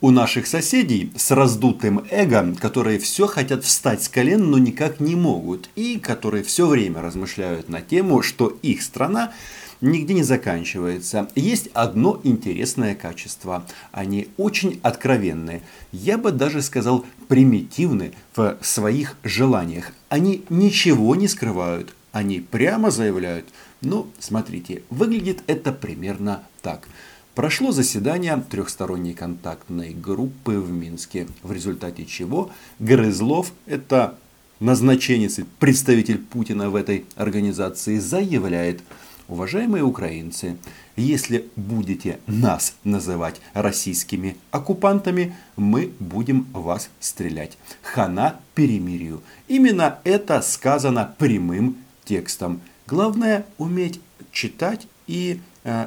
У наших соседей с раздутым эго, которые все хотят встать с колен, но никак не могут, и которые все время размышляют на тему, что их страна нигде не заканчивается. Есть одно интересное качество. Они очень откровенные. Я бы даже сказал примитивны в своих желаниях. Они ничего не скрывают. Они прямо заявляют. Ну, смотрите, выглядит это примерно так. Прошло заседание трехсторонней контактной группы в Минске, в результате чего Грызлов, это назначенец, представитель Путина в этой организации, заявляет, уважаемые украинцы, если будете нас называть российскими оккупантами, мы будем вас стрелять. Хана перемирию. Именно это сказано прямым текстом. Главное уметь читать и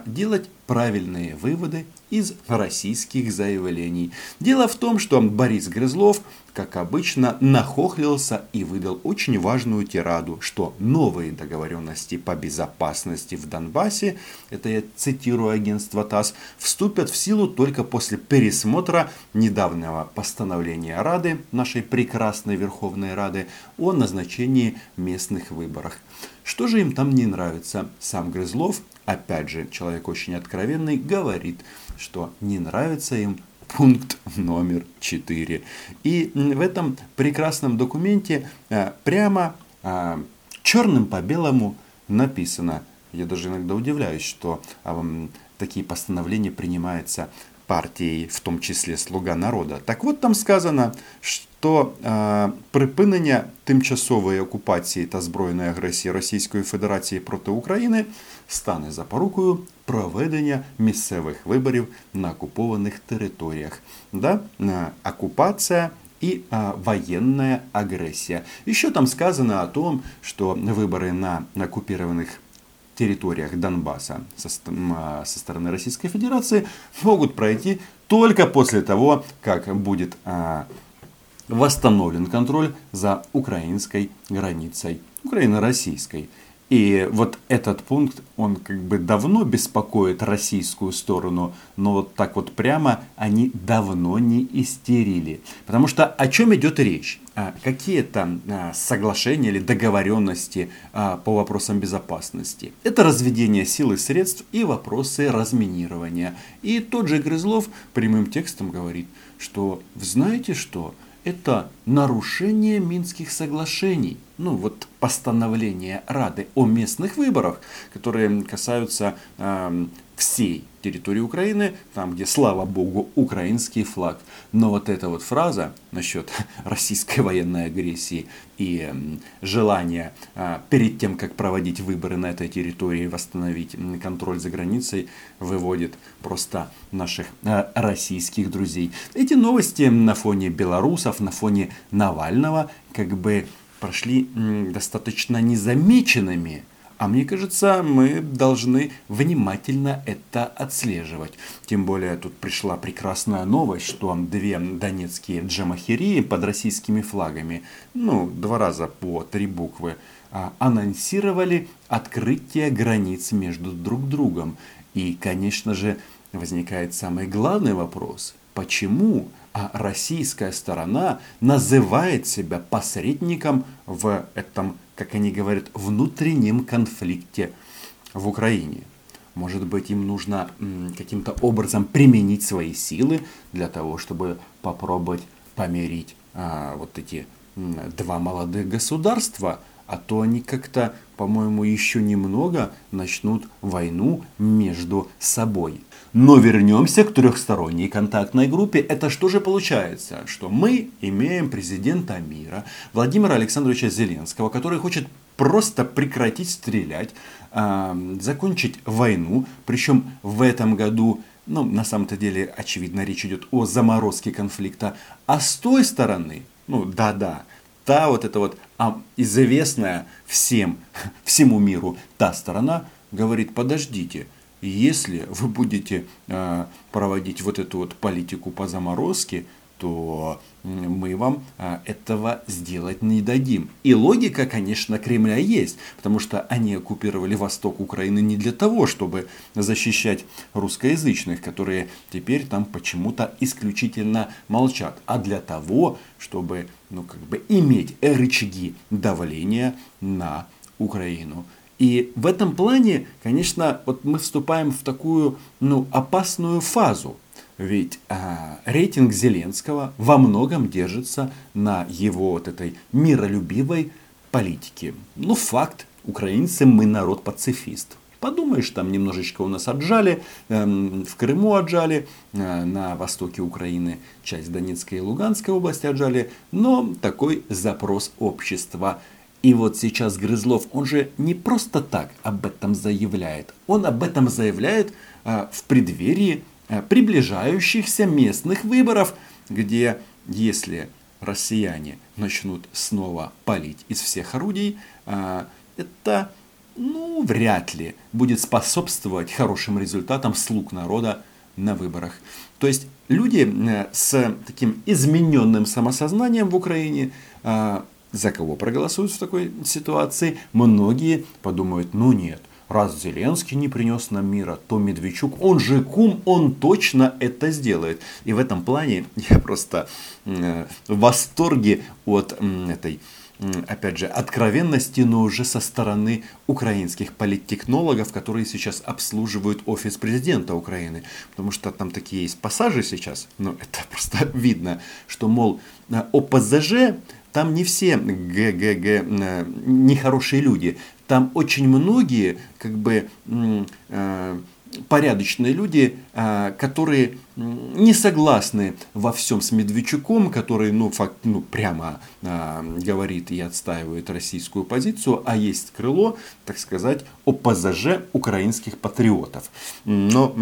делать правильные выводы из российских заявлений. Дело в том, что Борис Грызлов, как обычно, нахохлился и выдал очень важную тираду, что новые договоренности по безопасности в Донбассе, это я цитирую агентство ТАСС, вступят в силу только после пересмотра недавнего постановления Рады, нашей прекрасной Верховной Рады, о назначении местных выборах. Что же им там не нравится? Сам Грызлов опять же, человек очень откровенный, говорит, что не нравится им пункт номер 4. И в этом прекрасном документе э, прямо э, черным по белому написано, я даже иногда удивляюсь, что такие постановления принимаются партией, в том числе «Слуга народа». Так вот там сказано, что то е, припинення тимчасової окупації та збройної агресії Російської Федерації проти України стане запорукою проведення місцевих виборів на окупованих територіях. Да? Е, оккупация и а, военная агрессия. Еще там сказано о том, что выборы на оккупированных территориях Донбасса со, со стороны Российской Федерации могут пройти только после того, как будет а, восстановлен контроль за украинской границей, украино-российской. И вот этот пункт, он как бы давно беспокоит российскую сторону, но вот так вот прямо они давно не истерили. Потому что о чем идет речь? А, какие там а, соглашения или договоренности а, по вопросам безопасности? Это разведение сил и средств и вопросы разминирования. И тот же Грызлов прямым текстом говорит, что знаете что, это нарушение Минских соглашений. Ну вот постановление Рады о местных выборах, которые касаются э, всей территории Украины, там, где, слава богу, украинский флаг. Но вот эта вот фраза насчет российской военной агрессии и желания а, перед тем, как проводить выборы на этой территории, восстановить контроль за границей, выводит просто наших а, российских друзей. Эти новости на фоне белорусов, на фоне Навального, как бы прошли достаточно незамеченными а мне кажется, мы должны внимательно это отслеживать. Тем более тут пришла прекрасная новость, что две донецкие джамахерии под российскими флагами, ну, два раза по три буквы, а, анонсировали открытие границ между друг другом. И, конечно же, возникает самый главный вопрос. Почему а российская сторона называет себя посредником в этом как они говорят, внутреннем конфликте в Украине. Может быть, им нужно каким-то образом применить свои силы для того, чтобы попробовать помирить а, вот эти два молодых государства, а то они как-то, по-моему, еще немного начнут войну между собой. Но вернемся к трехсторонней контактной группе. Это что же получается? Что мы имеем президента мира Владимира Александровича Зеленского, который хочет просто прекратить стрелять, э, закончить войну. Причем в этом году, ну, на самом-то деле, очевидно, речь идет о заморозке конфликта. А с той стороны, ну, да-да, та вот эта вот а, известная всем, всему миру та сторона говорит, подождите, если вы будете э, проводить вот эту вот политику по заморозке, то мы вам а, этого сделать не дадим. И логика, конечно, Кремля есть, потому что они оккупировали восток Украины не для того, чтобы защищать русскоязычных, которые теперь там почему-то исключительно молчат, а для того, чтобы ну, как бы иметь рычаги давления на Украину. И в этом плане, конечно, вот мы вступаем в такую ну, опасную фазу. Ведь а, рейтинг Зеленского во многом держится на его вот этой миролюбивой политике. Ну, факт, украинцы мы народ пацифист. Подумаешь, там немножечко у нас отжали, э, в Крыму отжали, э, на востоке Украины часть Донецкой и Луганской области отжали, но такой запрос общества и вот сейчас Грызлов, он же не просто так об этом заявляет. Он об этом заявляет а, в преддверии приближающихся местных выборов, где если россияне начнут снова палить из всех орудий, а, это ну, вряд ли будет способствовать хорошим результатам слуг народа на выборах. То есть люди э, с таким измененным самосознанием в Украине за кого проголосуют в такой ситуации, многие подумают, ну нет, раз Зеленский не принес нам мира, то Медведчук, он же кум, он точно это сделает. И в этом плане я просто э, в восторге от этой опять же, откровенности, но уже со стороны украинских политтехнологов, которые сейчас обслуживают офис президента Украины. Потому что там такие есть пассажи сейчас, ну это просто видно, что, мол, э, ОПЗЖ там не все ГГГ э, нехорошие люди. Там очень многие как бы э, порядочные люди, э, которые не согласны во всем с Медведчуком, который ну, факт, ну, прямо говорит и отстаивает российскую позицию, а есть крыло, так сказать, ОПЗЖ украинских патриотов. Но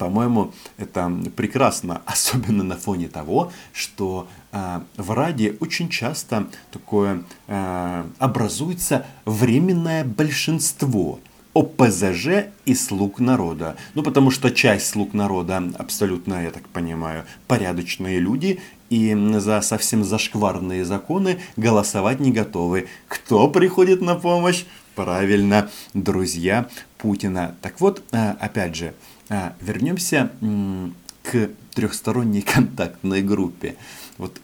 по-моему, это прекрасно, особенно на фоне того, что э, в Раде очень часто такое э, образуется временное большинство. ОПЗЖ и слуг народа. Ну, потому что часть слуг народа, абсолютно, я так понимаю, порядочные люди, и за совсем зашкварные законы голосовать не готовы. Кто приходит на помощь? Правильно, друзья Путина. Так вот, э, опять же, а, вернемся к трехсторонней контактной группе. Вот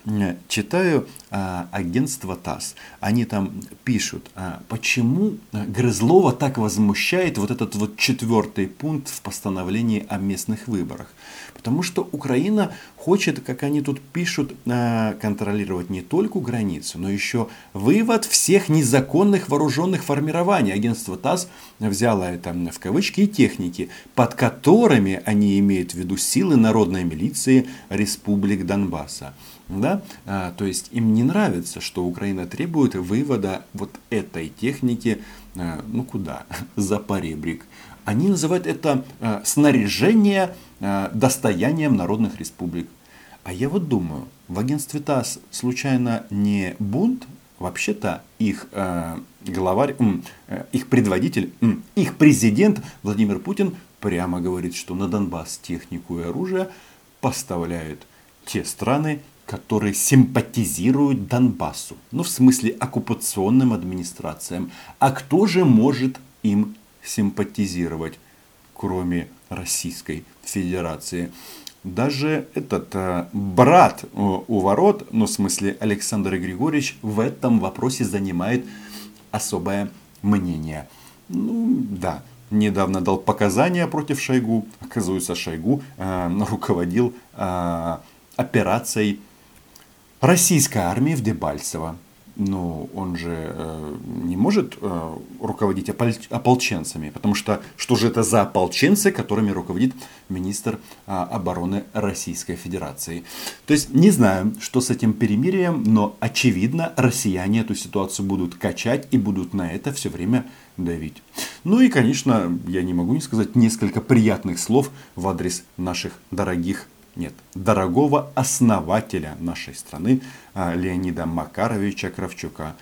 читаю а, агентство ТАСС, они там пишут, а, почему Грызлова так возмущает вот этот вот четвертый пункт в постановлении о местных выборах. Потому что Украина хочет, как они тут пишут, а, контролировать не только границу, но еще вывод всех незаконных вооруженных формирований. Агентство ТАСС взяло это в кавычки и техники, под которыми они имеют в виду силы народной милиции республик Донбасса. Да? А, то есть им не нравится, что Украина требует вывода вот этой техники, а, ну куда, за поребрик. Они называют это а, снаряжение а, достоянием народных республик. А я вот думаю, в агентстве ТАСС случайно не бунт? Вообще-то их э, главарь, э, их предводитель, э, их президент Владимир Путин прямо говорит, что на Донбасс технику и оружие поставляют те страны, которые симпатизируют Донбассу. Ну, в смысле, оккупационным администрациям. А кто же может им симпатизировать, кроме Российской Федерации? Даже этот э, брат э, у ворот, ну, в смысле, Александр Григорьевич, в этом вопросе занимает особое мнение. Ну, да, недавно дал показания против Шойгу. Оказывается, Шойгу э, руководил э, операцией российской армии в Дебальцево. Но он же э, не может э, руководить ополченцами, потому что что же это за ополченцы, которыми руководит министр э, обороны Российской Федерации. То есть не знаю, что с этим перемирием, но очевидно россияне эту ситуацию будут качать и будут на это все время давить. Ну и, конечно, я не могу не сказать несколько приятных слов в адрес наших дорогих нет, дорогого основателя нашей страны а, Леонида Макаровича Кравчука.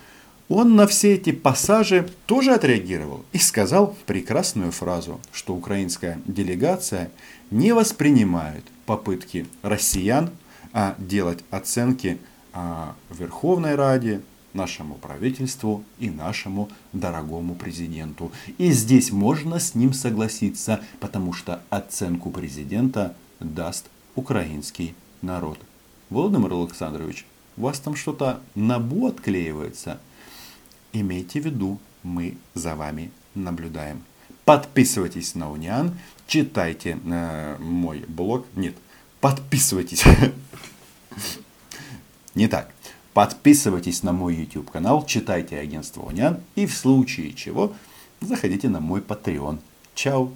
Он на все эти пассажи тоже отреагировал и сказал прекрасную фразу, что украинская делегация не воспринимает попытки россиян а делать оценки а, Верховной Раде, нашему правительству и нашему дорогому президенту. И здесь можно с ним согласиться, потому что оценку президента даст украинский народ. Владимир Александрович, у вас там что-то на бу отклеивается? Имейте в виду, мы за вами наблюдаем. Подписывайтесь на Униан, читайте э, мой блог. Нет, подписывайтесь. Не так. Подписывайтесь на мой YouTube канал, читайте агентство Униан и в случае чего заходите на мой Patreon. Чао!